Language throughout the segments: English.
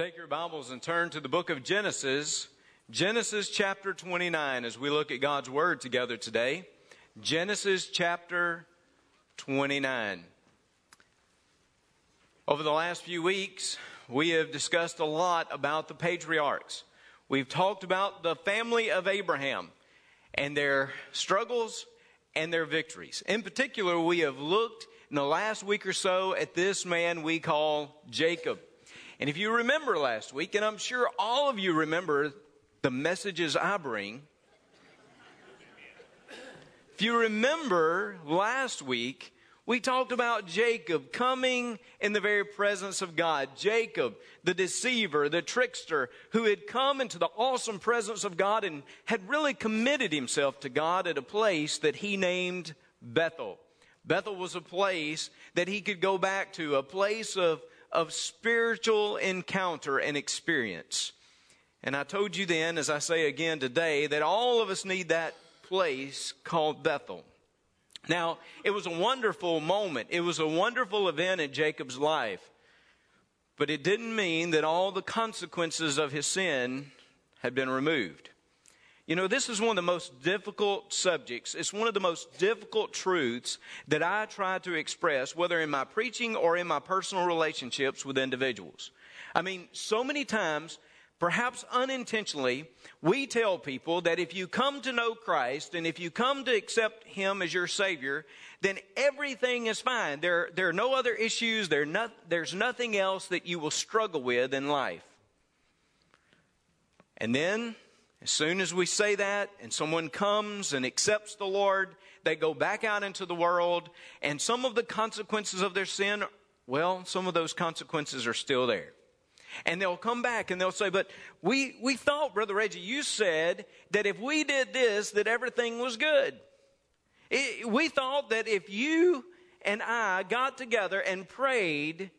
Take your Bibles and turn to the book of Genesis, Genesis chapter 29, as we look at God's Word together today. Genesis chapter 29. Over the last few weeks, we have discussed a lot about the patriarchs. We've talked about the family of Abraham and their struggles and their victories. In particular, we have looked in the last week or so at this man we call Jacob. And if you remember last week, and I'm sure all of you remember the messages I bring, if you remember last week, we talked about Jacob coming in the very presence of God. Jacob, the deceiver, the trickster, who had come into the awesome presence of God and had really committed himself to God at a place that he named Bethel. Bethel was a place that he could go back to, a place of of spiritual encounter and experience. And I told you then, as I say again today, that all of us need that place called Bethel. Now, it was a wonderful moment. It was a wonderful event in Jacob's life. But it didn't mean that all the consequences of his sin had been removed. You know, this is one of the most difficult subjects. It's one of the most difficult truths that I try to express, whether in my preaching or in my personal relationships with individuals. I mean, so many times, perhaps unintentionally, we tell people that if you come to know Christ and if you come to accept Him as your Savior, then everything is fine. There, there are no other issues. There not, there's nothing else that you will struggle with in life. And then as soon as we say that and someone comes and accepts the Lord, they go back out into the world, and some of the consequences of their sin, well, some of those consequences are still there. And they'll come back and they'll say, But we, we thought, Brother Reggie, you said that if we did this, that everything was good. It, we thought that if you and I got together and prayed,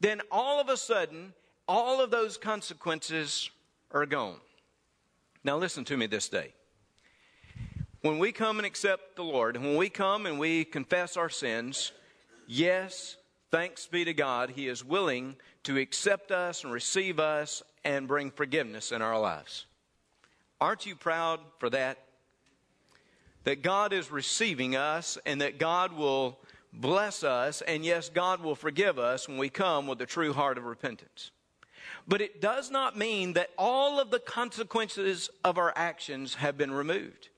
then all of a sudden, all of those consequences are gone. Now, listen to me this day. When we come and accept the Lord, and when we come and we confess our sins, yes, thanks be to God, He is willing to accept us and receive us and bring forgiveness in our lives. Aren't you proud for that? That God is receiving us and that God will bless us, and yes, God will forgive us when we come with a true heart of repentance. But it does not mean that all of the consequences of our actions have been removed.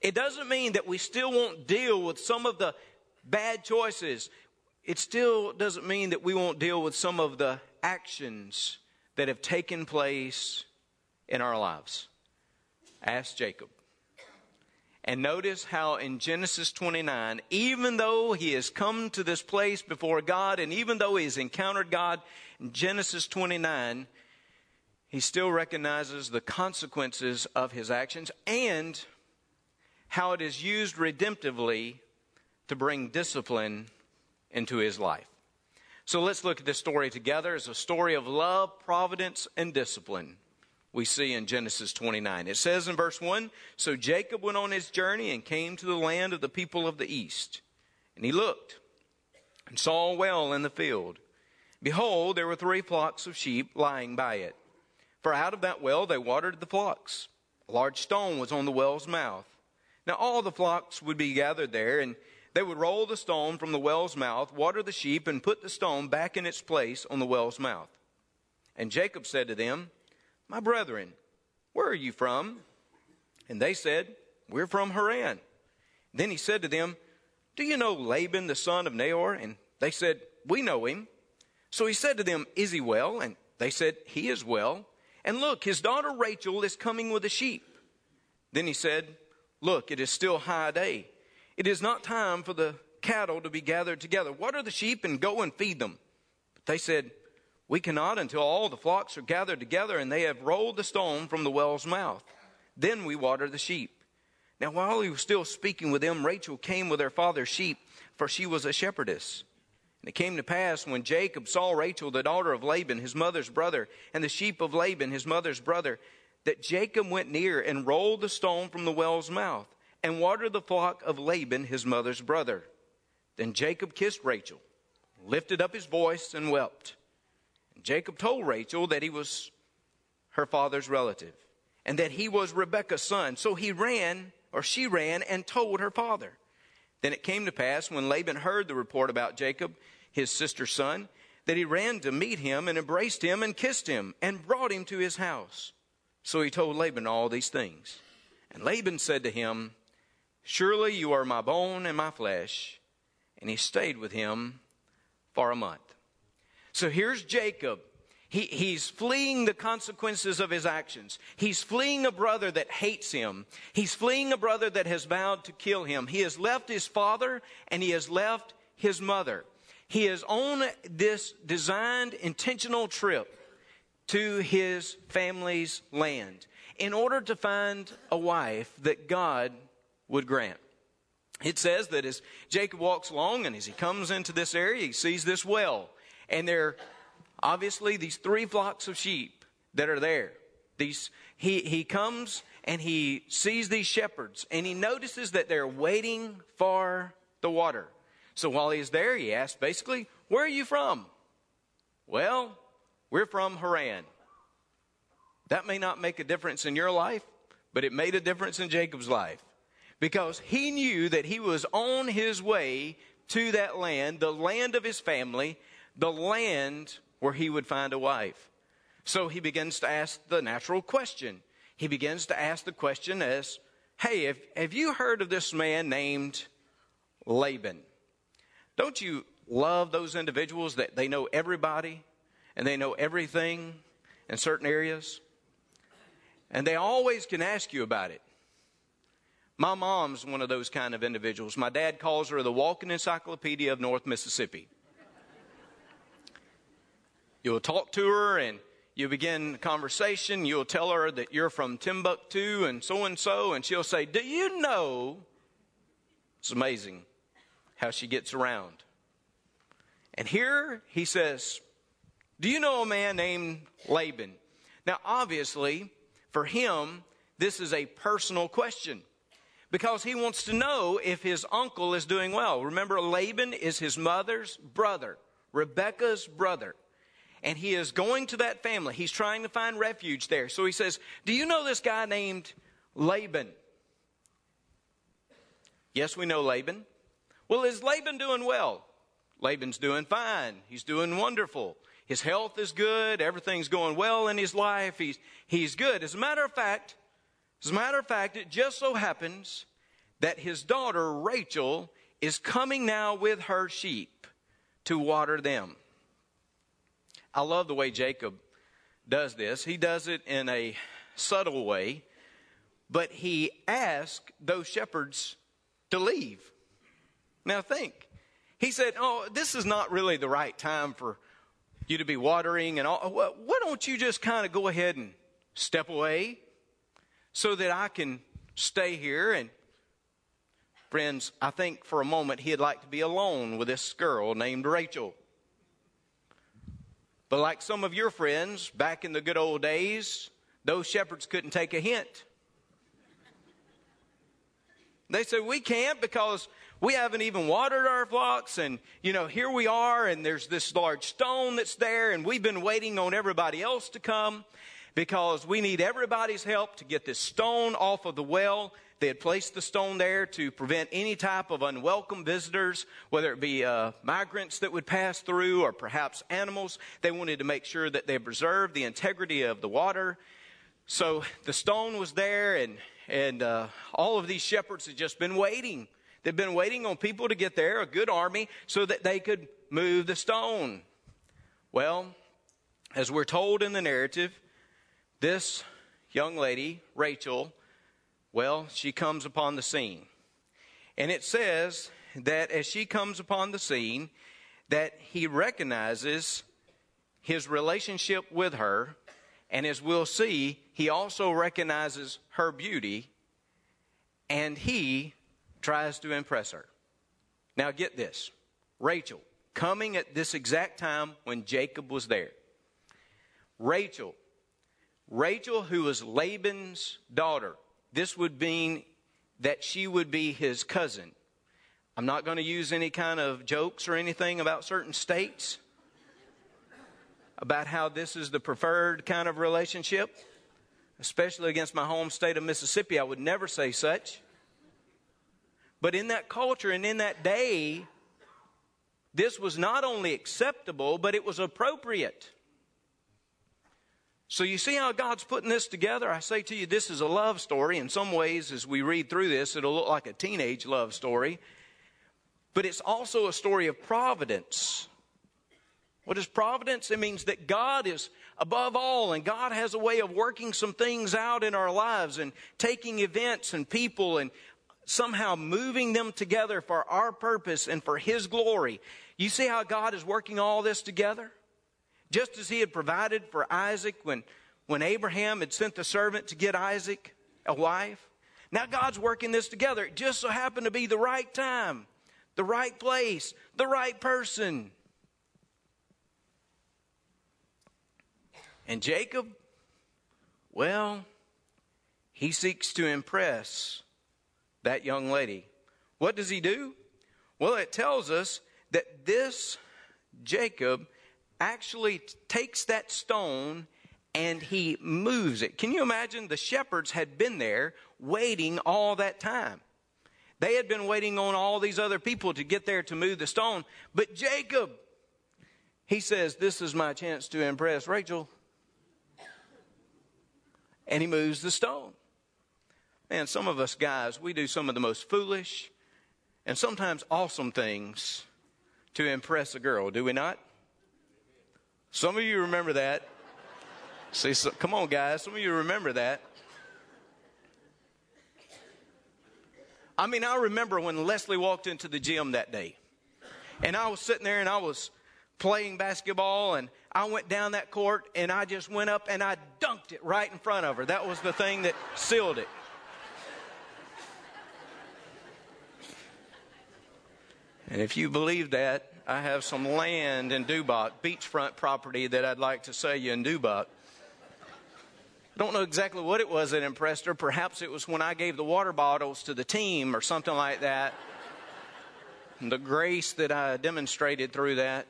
It doesn't mean that we still won't deal with some of the bad choices. It still doesn't mean that we won't deal with some of the actions that have taken place in our lives. Ask Jacob. And notice how in Genesis 29, even though he has come to this place before God, and even though he has encountered God in Genesis 29, he still recognizes the consequences of his actions and how it is used redemptively to bring discipline into his life. So let's look at this story together as a story of love, providence, and discipline we see in Genesis 29. It says in verse 1 So Jacob went on his journey and came to the land of the people of the east. And he looked and saw a well in the field. Behold, there were three flocks of sheep lying by it. For out of that well they watered the flocks. A large stone was on the well's mouth. Now all the flocks would be gathered there, and they would roll the stone from the well's mouth, water the sheep, and put the stone back in its place on the well's mouth. And Jacob said to them, My brethren, where are you from? And they said, We're from Haran. Then he said to them, Do you know Laban the son of Nahor? And they said, We know him. So he said to them, Is he well? And they said, He is well. And look, his daughter Rachel is coming with the sheep. Then he said, Look, it is still high day. It is not time for the cattle to be gathered together. Water the sheep and go and feed them. But they said, We cannot until all the flocks are gathered together and they have rolled the stone from the well's mouth. Then we water the sheep. Now, while he was still speaking with them, Rachel came with her father's sheep, for she was a shepherdess. And it came to pass when Jacob saw Rachel, the daughter of Laban, his mother's brother, and the sheep of Laban, his mother's brother, that Jacob went near and rolled the stone from the well's mouth and watered the flock of Laban, his mother's brother. Then Jacob kissed Rachel, lifted up his voice, and wept. Jacob told Rachel that he was her father's relative and that he was Rebekah's son. So he ran, or she ran, and told her father. Then it came to pass when Laban heard the report about Jacob, his sister's son, that he ran to meet him and embraced him and kissed him and brought him to his house. So he told Laban all these things. And Laban said to him, Surely you are my bone and my flesh. And he stayed with him for a month. So here's Jacob. He, he's fleeing the consequences of his actions. He's fleeing a brother that hates him. He's fleeing a brother that has vowed to kill him. He has left his father and he has left his mother. He is on this designed, intentional trip to his family's land in order to find a wife that God would grant. It says that as Jacob walks along and as he comes into this area, he sees this well. And there are obviously these three flocks of sheep that are there. These, he, he comes and he sees these shepherds and he notices that they're waiting for the water. So while he's there, he asks basically, Where are you from? Well, we're from Haran. That may not make a difference in your life, but it made a difference in Jacob's life because he knew that he was on his way to that land, the land of his family, the land where he would find a wife. So he begins to ask the natural question. He begins to ask the question as, Hey, have, have you heard of this man named Laban? Don't you love those individuals that they know everybody and they know everything in certain areas? And they always can ask you about it. My mom's one of those kind of individuals. My dad calls her the walking encyclopedia of North Mississippi. You'll talk to her and you begin conversation. You'll tell her that you're from Timbuktu and so and so, and she'll say, Do you know? It's amazing how she gets around. And here he says, Do you know a man named Laban? Now, obviously, for him, this is a personal question because he wants to know if his uncle is doing well. Remember, Laban is his mother's brother, Rebecca's brother. And he is going to that family. He's trying to find refuge there. So he says, Do you know this guy named Laban? Yes, we know Laban. Well, is Laban doing well? Laban's doing fine. He's doing wonderful. His health is good. Everything's going well in his life. He's, he's good. As a matter of fact, as a matter of fact, it just so happens that his daughter, Rachel, is coming now with her sheep to water them. I love the way Jacob does this. He does it in a subtle way, but he asks those shepherds to leave. Now think. He said, Oh, this is not really the right time for you to be watering and all. Why don't you just kind of go ahead and step away? so that I can stay here. And friends, I think for a moment he'd like to be alone with this girl named Rachel. But like some of your friends back in the good old days, those shepherds couldn't take a hint. They said, We can't because we haven't even watered our flocks. And, you know, here we are, and there's this large stone that's there, and we've been waiting on everybody else to come because we need everybody's help to get this stone off of the well. They had placed the stone there to prevent any type of unwelcome visitors, whether it be uh, migrants that would pass through or perhaps animals. They wanted to make sure that they preserved the integrity of the water. So the stone was there, and, and uh, all of these shepherds had just been waiting. They'd been waiting on people to get there, a good army, so that they could move the stone. Well, as we're told in the narrative, this young lady, Rachel, well, she comes upon the scene. And it says that as she comes upon the scene, that he recognizes his relationship with her. And as we'll see, he also recognizes her beauty and he tries to impress her. Now, get this Rachel, coming at this exact time when Jacob was there. Rachel Rachel, who was Laban's daughter, this would mean that she would be his cousin. I'm not going to use any kind of jokes or anything about certain states. about how this is the preferred kind of relationship, especially against my home state of Mississippi. I would never say such. But in that culture and in that day, this was not only acceptable, but it was appropriate. So you see how God's putting this together? I say to you, this is a love story. In some ways, as we read through this, it'll look like a teenage love story. But it's also a story of providence. What is providence? It means that God is above all and God has a way of working some things out in our lives and taking events and people and somehow moving them together for our purpose and for His glory. You see how God is working all this together? Just as He had provided for Isaac when, when Abraham had sent the servant to get Isaac a wife. Now God's working this together. It just so happened to be the right time, the right place, the right person. And Jacob, well, he seeks to impress that young lady. What does he do? Well, it tells us that this Jacob actually takes that stone and he moves it. Can you imagine? The shepherds had been there waiting all that time. They had been waiting on all these other people to get there to move the stone. But Jacob, he says, This is my chance to impress Rachel. And he moves the stone. Man, some of us guys, we do some of the most foolish and sometimes awesome things to impress a girl, do we not? Some of you remember that. See, so, come on, guys. Some of you remember that. I mean, I remember when Leslie walked into the gym that day, and I was sitting there and I was playing basketball, and I went down that court and I just went up and I dunked it right in front of her. That was the thing that sealed it. And if you believe that, I have some land in Dubach, beachfront property that I'd like to sell you in Dubach. I don't know exactly what it was that impressed her. Perhaps it was when I gave the water bottles to the team or something like that. The grace that I demonstrated through that.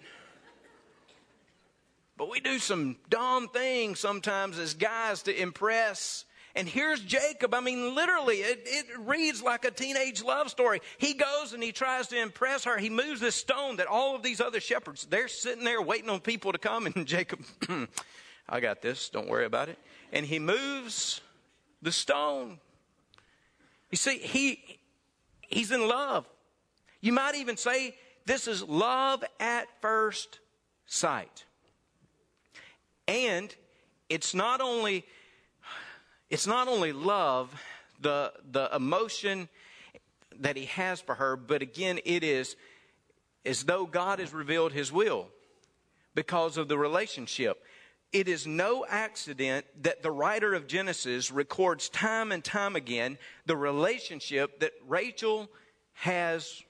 But we do some dumb things sometimes as guys to impress and here's Jacob. I mean, literally, it, it, reads like a teenage love story. He goes and he tries to impress her. He moves this stone that all of these other shepherds, they're sitting there waiting on people to come. And Jacob, I got this. Don't worry about it. And he moves the stone. You see, he, he's in love. You might even say this is love at first sight. And it's not only it's not only love, the, the emotion that he has for her, but again, it is as though God has revealed his will because of the relationship. It is no accident that the writer of Genesis records time and time again the relationship that Rachel has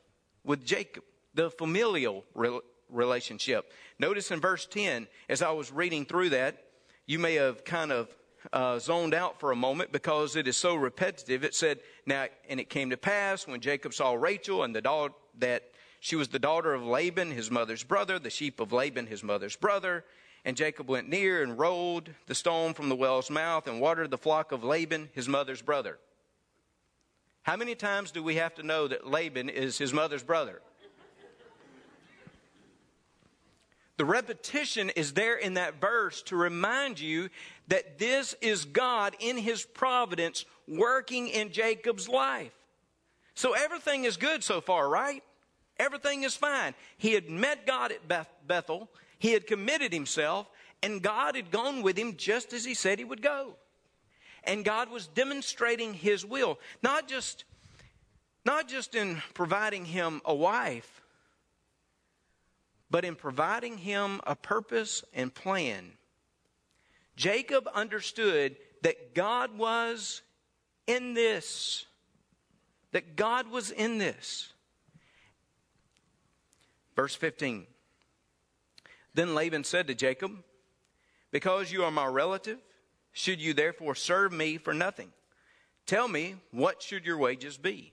with Jacob, the familial re- relationship. Notice in verse 10, as I was reading through that, you may have kind of uh, zoned out for a moment because it is so repetitive. It said, Now, and it came to pass when Jacob saw Rachel and the daughter that she was the daughter of Laban, his mother's brother, the sheep of Laban, his mother's brother. And Jacob went near and rolled the stone from the well's mouth and watered the flock of Laban, his mother's brother. How many times do we have to know that Laban is his mother's brother? The repetition is there in that verse to remind you that this is God in His providence working in Jacob's life. So everything is good so far, right? Everything is fine. He had met God at Beth- Bethel, he had committed himself, and God had gone with him just as he said he would go. And God was demonstrating his will, not just, not just in providing him a wife, but in providing him a purpose and plan. Jacob understood that God was in this, that God was in this. Verse 15. Then Laban said to Jacob, Because you are my relative, should you therefore serve me for nothing? Tell me, what should your wages be?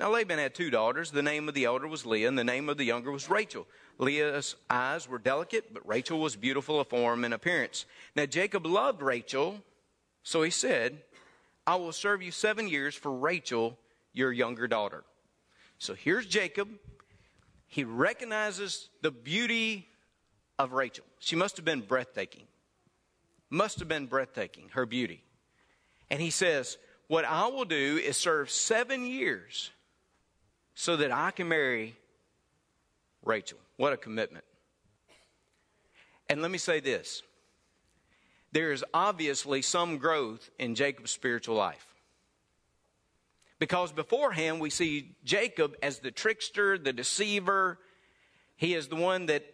Now Laban had two daughters. The name of the elder was Leah, and the name of the younger was Rachel. Leah's eyes were delicate, but Rachel was beautiful of form and appearance. Now Jacob loved Rachel, so he said, I will serve you seven years for Rachel, your younger daughter. So here's Jacob. He recognizes the beauty of Rachel. She must have been breathtaking. Must have been breathtaking, her beauty. And he says, What I will do is serve seven years so that I can marry Rachel. What a commitment. And let me say this there is obviously some growth in Jacob's spiritual life. Because beforehand, we see Jacob as the trickster, the deceiver. He is the one that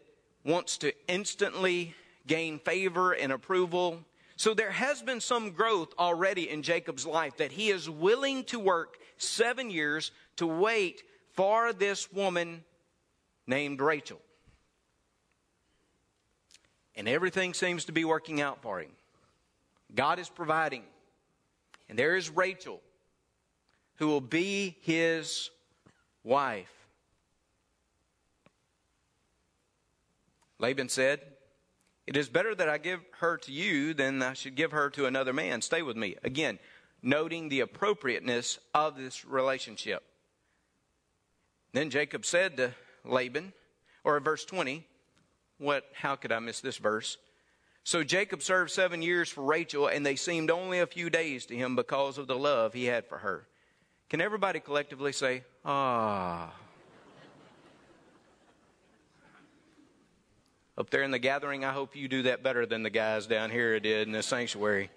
wants to instantly gain favor and approval. So there has been some growth already in Jacob's life that he is willing to work seven years to wait for this woman named Rachel. And everything seems to be working out for him. God is providing. And there is Rachel, who will be his wife. Laban said, It is better that I give her to you than I should give her to another man. Stay with me. Again, noting the appropriateness of this relationship. Then Jacob said to Laban, or verse 20, what, how could I miss this verse? So Jacob served seven years for Rachel, and they seemed only a few days to him because of the love he had for her. Can everybody collectively say, ah? Up there in the gathering, I hope you do that better than the guys down here did in the sanctuary.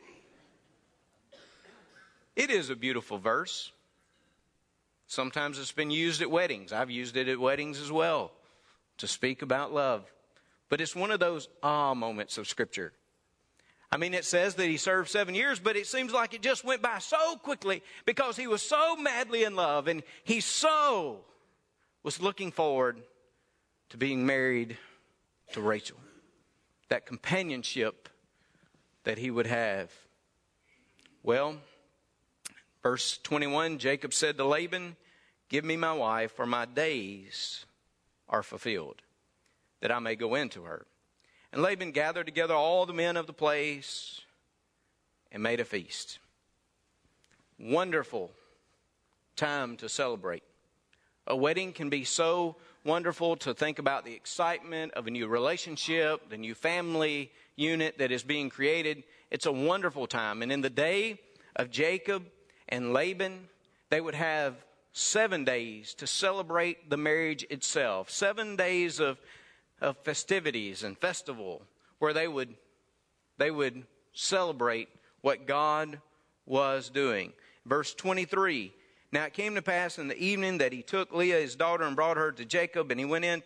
It is a beautiful verse. Sometimes it's been used at weddings. I've used it at weddings as well to speak about love. But it's one of those ah moments of Scripture. I mean, it says that he served seven years, but it seems like it just went by so quickly because he was so madly in love and he so was looking forward to being married to Rachel. That companionship that he would have. Well, Verse 21 Jacob said to Laban, Give me my wife, for my days are fulfilled, that I may go into her. And Laban gathered together all the men of the place and made a feast. Wonderful time to celebrate. A wedding can be so wonderful to think about the excitement of a new relationship, the new family unit that is being created. It's a wonderful time. And in the day of Jacob and Laban, they would have seven days to celebrate the marriage itself, seven days of, of festivities and festival where they would, they would celebrate what God was doing. Verse 23 Now it came to pass in the evening that he took Leah, his daughter, and brought her to Jacob, and he went in.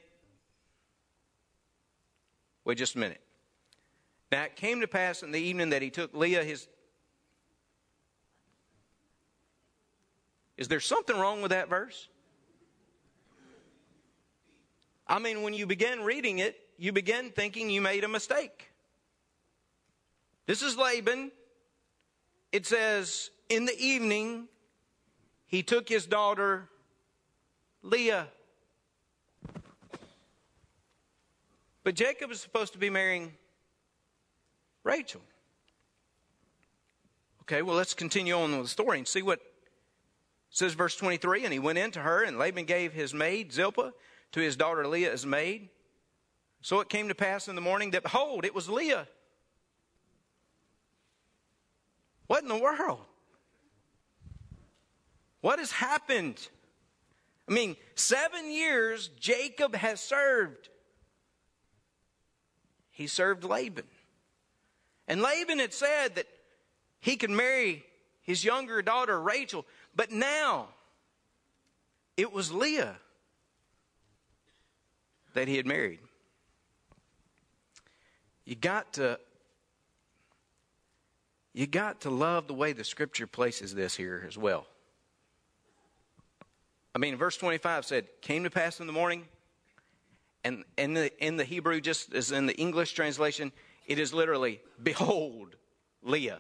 Wait just a minute. Now it came to pass in the evening that he took Leah, his Is there something wrong with that verse? I mean, when you begin reading it, you begin thinking you made a mistake. This is Laban. It says, In the evening, he took his daughter, Leah. But Jacob is supposed to be marrying Rachel. Okay, well, let's continue on with the story and see what says verse 23 And he went in to her, and Laban gave his maid Zilpah to his daughter Leah as maid. So it came to pass in the morning that, behold, it was Leah. What in the world? What has happened? I mean, seven years Jacob has served. He served Laban. And Laban had said that he could marry his younger daughter Rachel. But now, it was Leah that he had married. You got to you got to love the way the scripture places this here as well. I mean, verse 25 said, came to pass in the morning, and in the, in the Hebrew, just as in the English translation, it is literally, behold, Leah.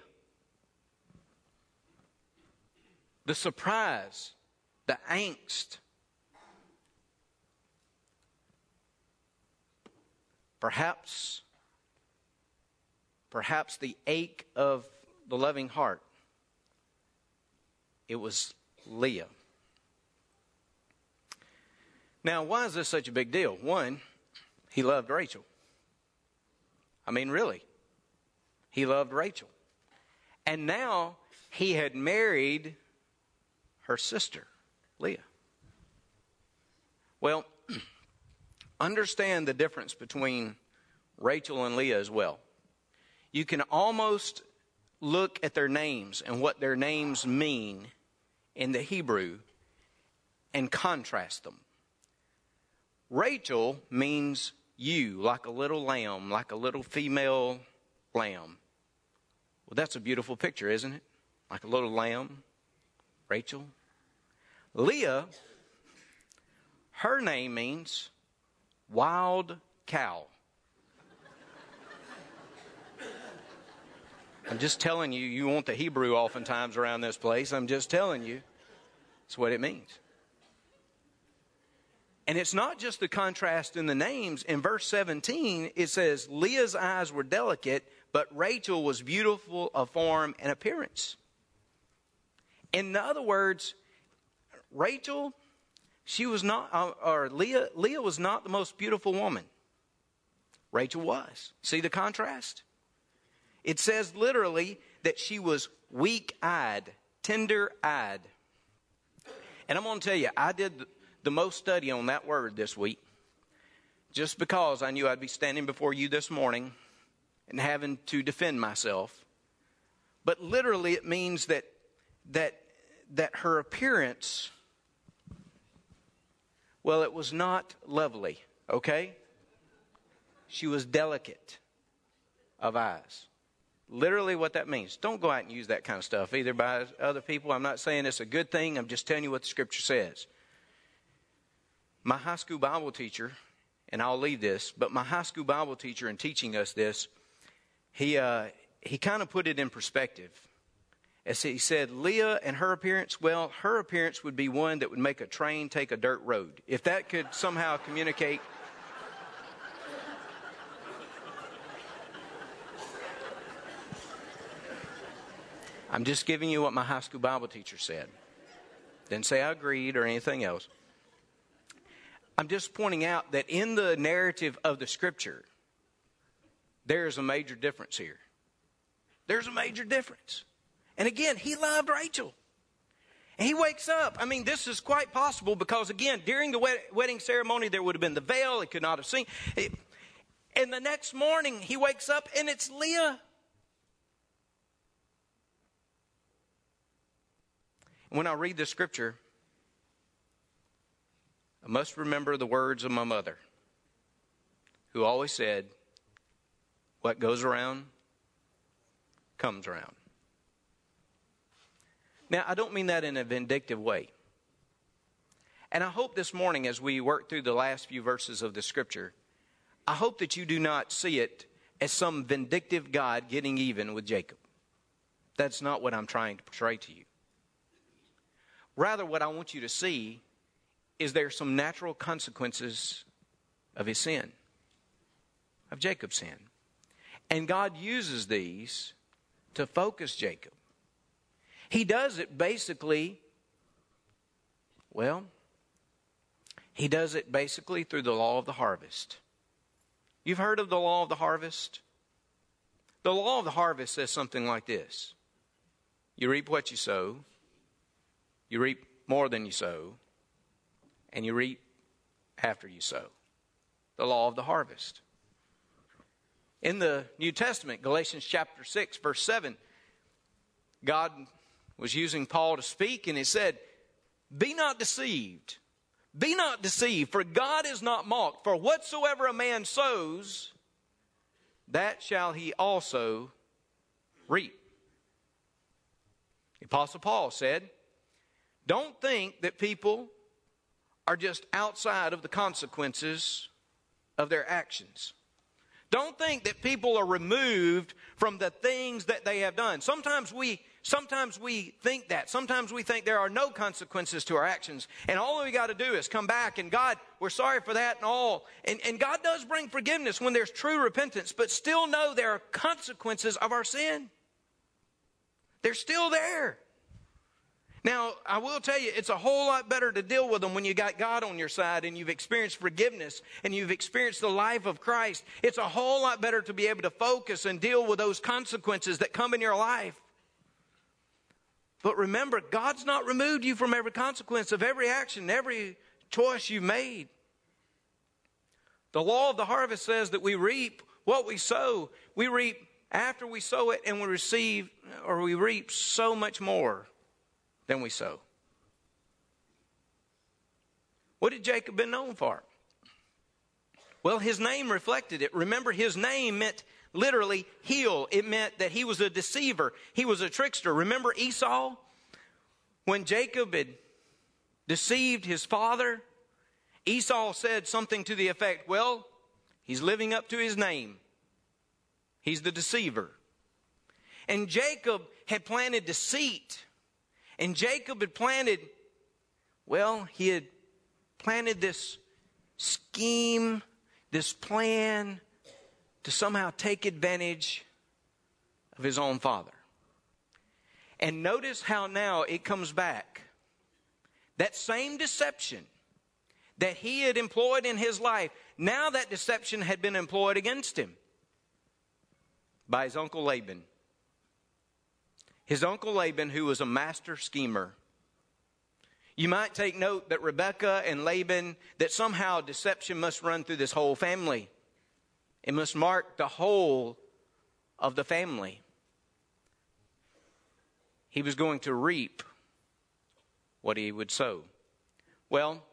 The surprise the angst, perhaps, perhaps the ache of the loving heart. It was Leah. Now, why is this such a big deal? One, he loved Rachel. I mean, really. He loved Rachel. And now he had married her sister, Leah. Well, understand the difference between Rachel and Leah as well. You can almost look at their names and what their names mean in the Hebrew and contrast them. Rachel means ewe, like a little lamb, like a little female lamb. Well, that's a beautiful picture, isn't it? Like a little lamb, Rachel. Leah, her name means wild cow. I'm just telling you, you want the Hebrew oftentimes around this place. I'm just telling you. That's what it means. And it's not just the contrast in the names. In verse 17, it says, Leah's eyes were delicate, but Rachel was beautiful of form and appearance. In other words, Rachel, she was not, uh, or Leah, Leah was not the most beautiful woman. Rachel was. See the contrast? It says literally that she was weak eyed, tender eyed. And I'm going to tell you, I did the most study on that word this week just because I knew I'd be standing before you this morning and having to defend myself. But literally, it means that, that, that her appearance, well, it was not lovely, okay? She was delicate of eyes. Literally, what that means. Don't go out and use that kind of stuff either by other people. I'm not saying it's a good thing. I'm just telling you what the scripture says. My high school Bible teacher, and I'll leave this, but my high school Bible teacher, in teaching us this, he, uh, he kind of put it in perspective. As he said, Leah and her appearance, well, her appearance would be one that would make a train take a dirt road. If that could somehow communicate I'm just giving you what my high school Bible teacher said. Didn't say I agreed or anything else. I'm just pointing out that in the narrative of the scripture, there's a major difference here. There's a major difference. And again, he loved Rachel. And he wakes up. I mean, this is quite possible because, again, during the wedding ceremony, there would have been the veil. He could not have seen. And the next morning, he wakes up and it's Leah. When I read the scripture, I must remember the words of my mother, who always said, What goes around comes around. Now, I don't mean that in a vindictive way. And I hope this morning, as we work through the last few verses of the scripture, I hope that you do not see it as some vindictive God getting even with Jacob. That's not what I'm trying to portray to you. Rather, what I want you to see is there some natural consequences of his sin, of Jacob's sin. And God uses these to focus Jacob. He does it basically, well, he does it basically through the law of the harvest. You've heard of the law of the harvest? The law of the harvest says something like this You reap what you sow, you reap more than you sow, and you reap after you sow. The law of the harvest. In the New Testament, Galatians chapter 6, verse 7, God was using Paul to speak, and he said, Be not deceived. Be not deceived, for God is not mocked. For whatsoever a man sows, that shall he also reap. The Apostle Paul said, don't think that people are just outside of the consequences of their actions. Don't think that people are removed from the things that they have done. Sometimes we sometimes we think that. Sometimes we think there are no consequences to our actions. And all we got to do is come back and God, we're sorry for that and all. And, and God does bring forgiveness when there's true repentance, but still know there are consequences of our sin. They're still there. Now, I will tell you, it's a whole lot better to deal with them when you got God on your side and you've experienced forgiveness and you've experienced the life of Christ. It's a whole lot better to be able to focus and deal with those consequences that come in your life. But remember, God's not removed you from every consequence of every action, every choice you've made. The law of the harvest says that we reap what we sow. We reap after we sow it and we receive or we reap so much more than we sow. What did Jacob been known for? Well, his name reflected it. Remember, his name meant literally heel. It meant that he was a deceiver. He was a trickster. Remember Esau? When Jacob had deceived his father, Esau said something to the effect, well, he's living up to his name. He's the deceiver. And Jacob had planted deceit and Jacob had planted, well, he had planted this scheme, this plan to somehow take advantage of his own father. And notice how now it comes back. That same deception that he had employed in his life, now that deception had been employed against him by his uncle Laban. His uncle Laban, who was a master schemer. You might take note that Rebekah and Laban, that somehow deception must run through this whole family. It must mark the whole of the family. He was going to reap what he would sow. Well,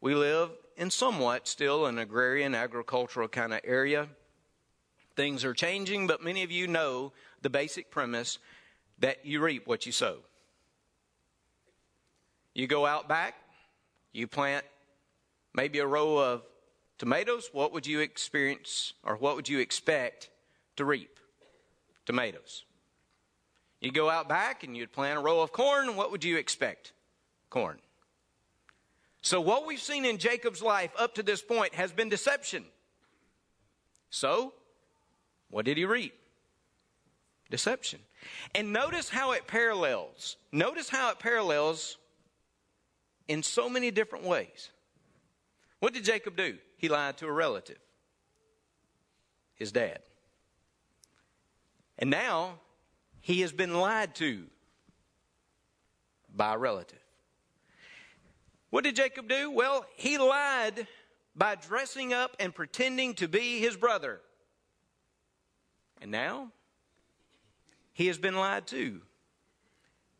we live in somewhat still an agrarian agricultural kind of area. Things are changing, but many of you know the basic premise that you reap what you sow. You go out back, you plant maybe a row of tomatoes, what would you experience or what would you expect to reap? Tomatoes. You go out back and you'd plant a row of corn, what would you expect? Corn. So, what we've seen in Jacob's life up to this point has been deception. So, what did he reap? Deception. And notice how it parallels. Notice how it parallels in so many different ways. What did Jacob do? He lied to a relative, his dad. And now he has been lied to by a relative. What did Jacob do? Well, he lied by dressing up and pretending to be his brother. And now he has been lied to.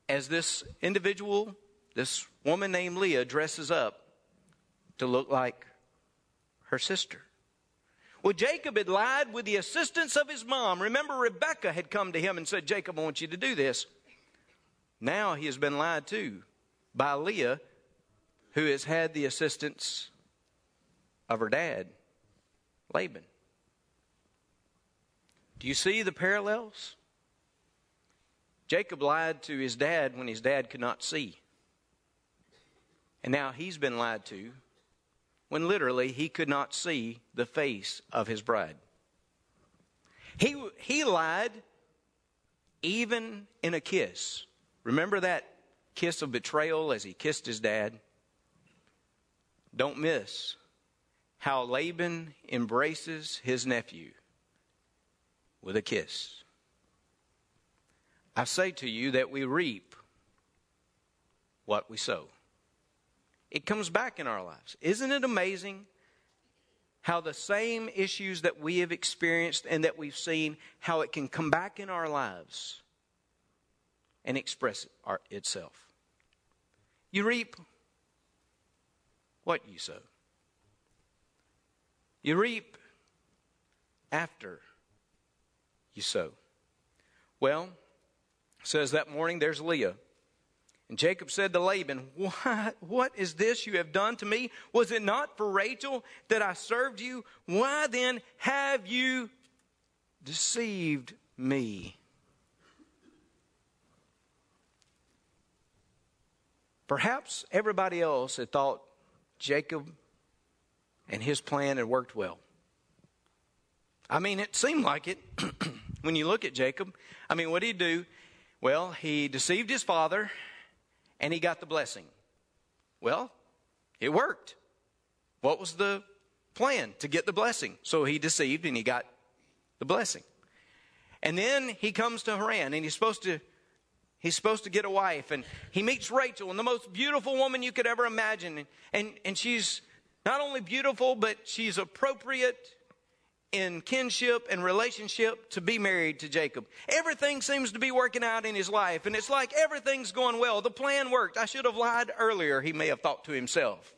As this individual, this woman named Leah, dresses up to look like her sister. Well, Jacob had lied with the assistance of his mom. Remember, Rebecca had come to him and said, Jacob, I want you to do this. Now he has been lied to by Leah, who has had the assistance of her dad, Laban. Do you see the parallels? Jacob lied to his dad when his dad could not see. And now he's been lied to when literally he could not see the face of his bride. He, he lied even in a kiss. Remember that kiss of betrayal as he kissed his dad? Don't miss how Laban embraces his nephew with a kiss. I say to you that we reap what we sow. It comes back in our lives. Isn't it amazing how the same issues that we have experienced and that we've seen, how it can come back in our lives and express itself? You reap what you sow. You reap after you sow. Well, says that morning there's Leah. And Jacob said to Laban, what, what is this you have done to me? Was it not for Rachel that I served you? Why then have you deceived me? Perhaps everybody else had thought Jacob and his plan had worked well. I mean, it seemed like it when you look at Jacob. I mean, what did he do? Well, he deceived his father and he got the blessing. Well, it worked. What was the plan? To get the blessing. So he deceived and he got the blessing. And then he comes to Haran and he's supposed to He's supposed to get a wife, and he meets Rachel, and the most beautiful woman you could ever imagine. And, and, and she's not only beautiful, but she's appropriate in kinship and relationship to be married to Jacob. Everything seems to be working out in his life, and it's like everything's going well. The plan worked. I should have lied earlier, he may have thought to himself.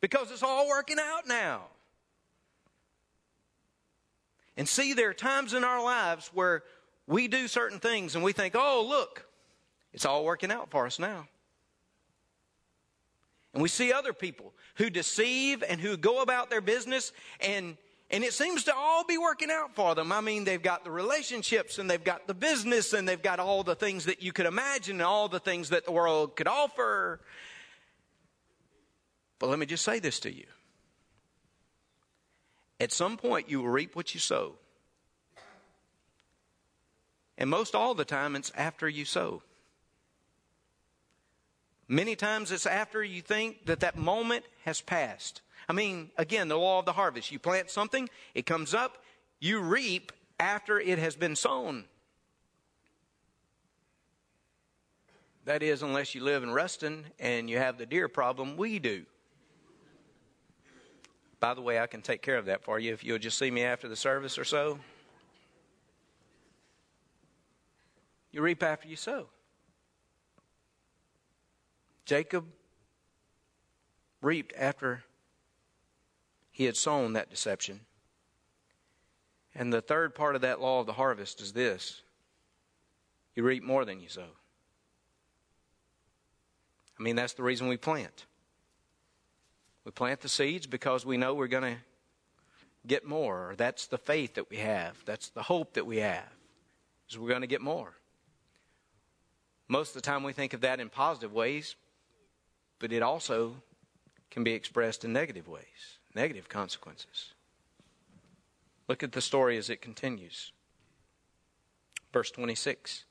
Because it's all working out now. And see, there are times in our lives where we do certain things and we think, oh, look, it's all working out for us now. And we see other people who deceive and who go about their business and and it seems to all be working out for them. I mean, they've got the relationships and they've got the business and they've got all the things that you could imagine and all the things that the world could offer. But let me just say this to you. At some point, you will reap what you sow. And most all the time, it's after you sow. Many times it's after you think that that moment has passed. I mean, again, the law of the harvest. You plant something, it comes up, you reap after it has been sown. That is, unless you live in Ruston and you have the deer problem, we do. By the way, I can take care of that for you if you'll just see me after the service or so. You reap after you sow. Jacob reaped after he had sown that deception. And the third part of that law of the harvest is this you reap more than you sow. I mean, that's the reason we plant. We plant the seeds because we know we're going to get more. That's the faith that we have. That's the hope that we have. Is we're going to get more. Most of the time we think of that in positive ways, but it also can be expressed in negative ways, negative consequences. Look at the story as it continues. Verse 26.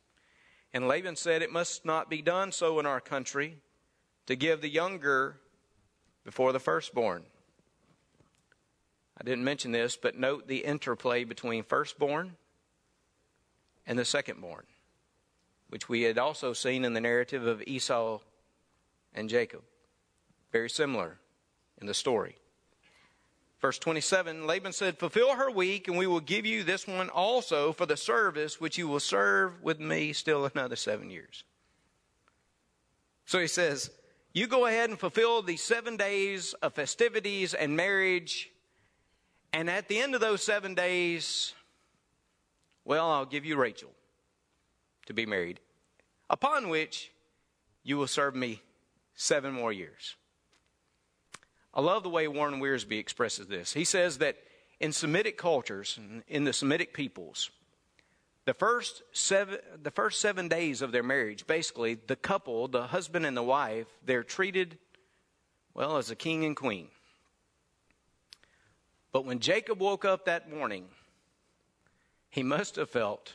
And Laban said, It must not be done so in our country to give the younger before the firstborn. I didn't mention this, but note the interplay between firstborn and the secondborn which we had also seen in the narrative of Esau and Jacob. Very similar in the story. Verse 27 Laban said, Fulfill her week, and we will give you this one also for the service which you will serve with me still another seven years. So he says, You go ahead and fulfill these seven days of festivities and marriage, and at the end of those seven days, well, I'll give you Rachel to be married, upon which you will serve me seven more years. I love the way Warren Wiersbe expresses this. He says that in Semitic cultures, in the Semitic peoples, the first seven, the first seven days of their marriage, basically, the couple, the husband and the wife, they're treated, well, as a king and queen. But when Jacob woke up that morning, he must have felt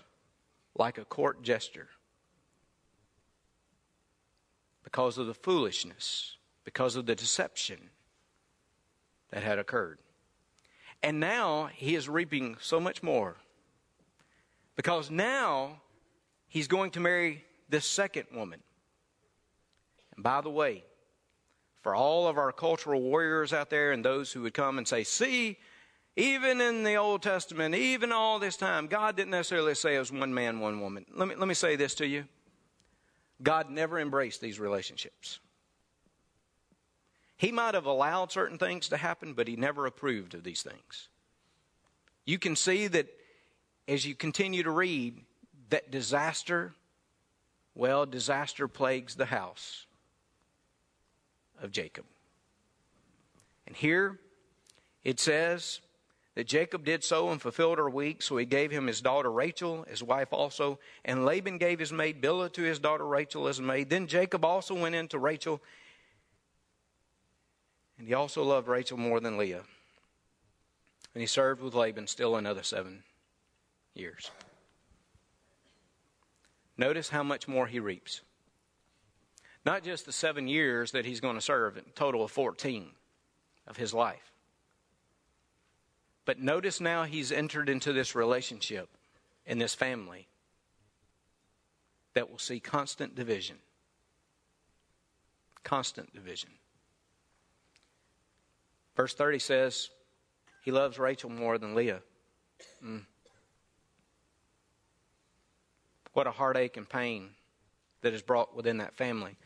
like a court jester because of the foolishness, because of the deception that had occurred. And now he is reaping so much more because now he's going to marry this second woman. And by the way, for all of our cultural warriors out there and those who would come and say, See, even in the Old Testament, even all this time, God didn't necessarily say it was one man, one woman. Let me, let me say this to you God never embraced these relationships. He might have allowed certain things to happen, but He never approved of these things. You can see that as you continue to read, that disaster well, disaster plagues the house of Jacob. And here it says that Jacob did so and fulfilled her week, so he gave him his daughter Rachel, his wife also, and Laban gave his maid Bilhah to his daughter Rachel as a maid. Then Jacob also went in to Rachel, and he also loved Rachel more than Leah. And he served with Laban still another seven years. Notice how much more he reaps. Not just the seven years that he's going to serve, a total of 14 of his life. But notice now he's entered into this relationship in this family that will see constant division. Constant division. Verse 30 says, He loves Rachel more than Leah. Mm. What a heartache and pain that is brought within that family.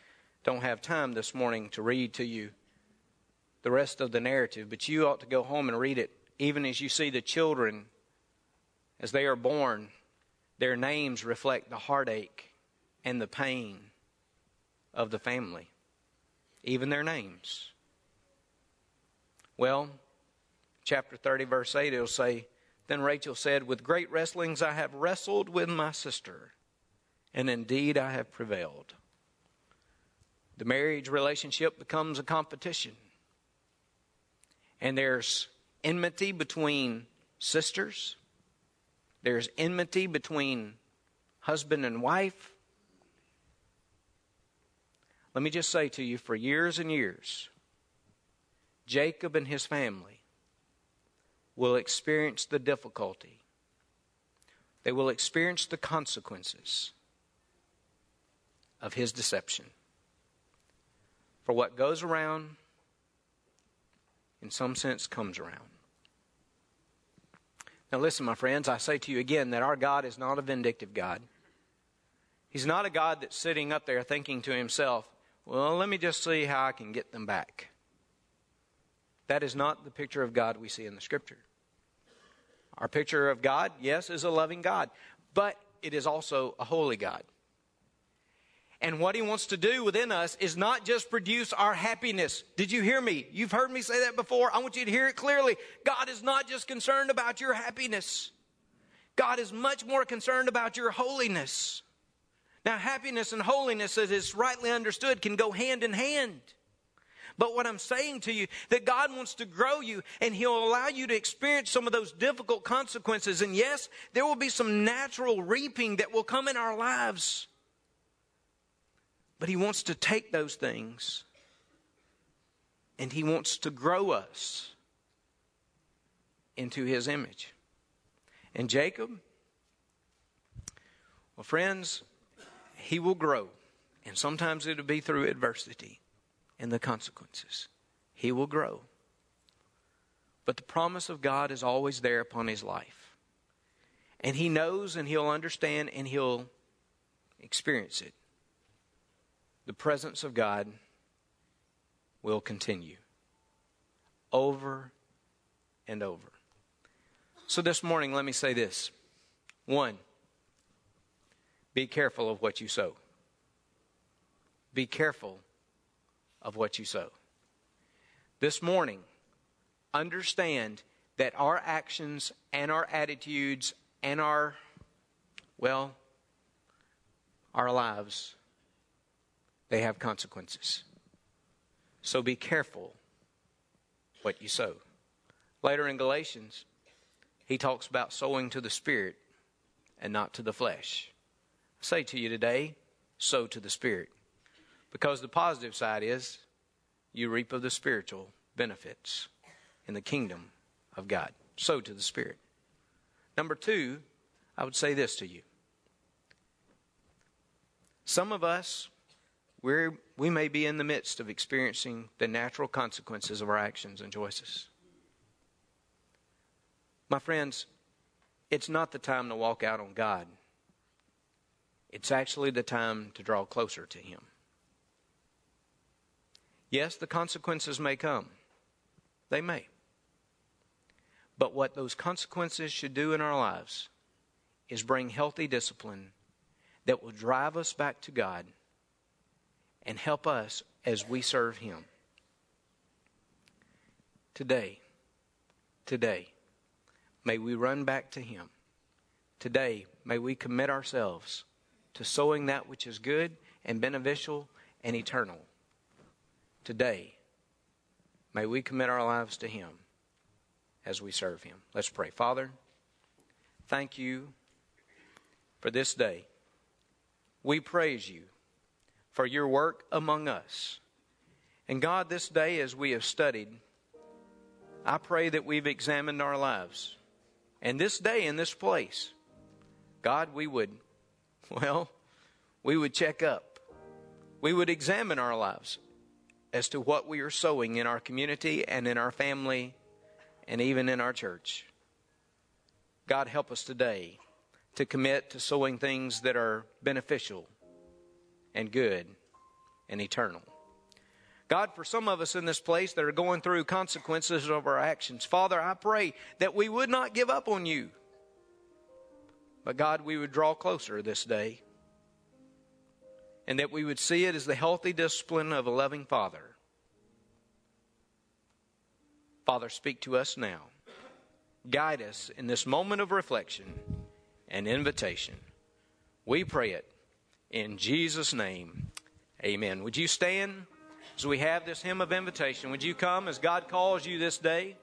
Don't have time this morning to read to you the rest of the narrative, but you ought to go home and read it, even as you see the children as they are born. Their names reflect the heartache and the pain of the family, even their names. Well, chapter 30, verse 8, it'll say, Then Rachel said, With great wrestlings I have wrestled with my sister and indeed I have prevailed. The marriage relationship becomes a competition. And there's enmity between sisters, there's enmity between husband and wife. Let me just say to you for years and years, Jacob and his family will experience the difficulty, they will experience the consequences of his deception. For what goes around, in some sense, comes around. Now, listen, my friends, I say to you again that our God is not a vindictive God. He's not a God that's sitting up there thinking to himself, well, let me just see how I can get them back. That is not the picture of God we see in the Scripture. Our picture of God, yes, is a loving God, but it is also a holy God. And what he wants to do within us is not just produce our happiness. Did you hear me? You've heard me say that before. I want you to hear it clearly. God is not just concerned about your happiness. God is much more concerned about your holiness. Now, happiness and holiness, as is rightly understood, can go hand in hand. But what I'm saying to you, that God wants to grow you and He'll allow you to experience some of those difficult consequences. And yes, there will be some natural reaping that will come in our lives. But He wants to take those things and He wants to grow us into His image. And Jacob, well, friends, he will grow. And sometimes it'll be through adversity and the consequences. He will grow. But the promise of God is always there upon his life. And he knows and he'll understand and he'll experience it the presence of God will continue over and over. So this morning, let me say this. One, be careful of what you sow. Be careful of what you sow. This morning, understand that our actions and our attitudes and our, well, our lives they have consequences. So be careful what you sow. Later in Galatians, he talks about sowing to the Spirit and not to the flesh. I say to you today, sow to the Spirit. Because the positive side is you reap of the spiritual benefits in the kingdom of God. Sow to the Spirit. Number two, I would say this to you. Some of us we're, we may be in the midst of experiencing the natural consequences of our actions and choices. My friends, it's not the time to walk out on God. It's actually the time to draw closer to Him. Yes, the consequences may come. They may. But what those consequences should do in our lives is bring healthy discipline that will drive us back to God and help us as we serve Him. Today, today, may we run back to Him. Today, may we commit ourselves to sowing that which is good and beneficial and eternal. Today, may we commit our lives to Him as we serve Him. Let's pray. Father, thank you for this day. We praise you for your work among us. And God, this day, as we have studied, I pray that we've examined our lives. And this day, in this place, God, we would, well, we would check up. We would examine our lives as to what we are sowing in our community and in our family and even in our church. God, help us today to commit to sowing things that are beneficial and good and eternal. God, for some of us in this place that are going through consequences of our actions, Father, I pray that we would not give up on you. But God, we would draw closer this day and that we would see it as the healthy discipline of a loving Father. Father, speak to us now. Guide us in this moment of reflection and invitation. We pray it in Jesus' name. Amen. Would you stand as we have this hymn of invitation? Would you come as God calls you this day?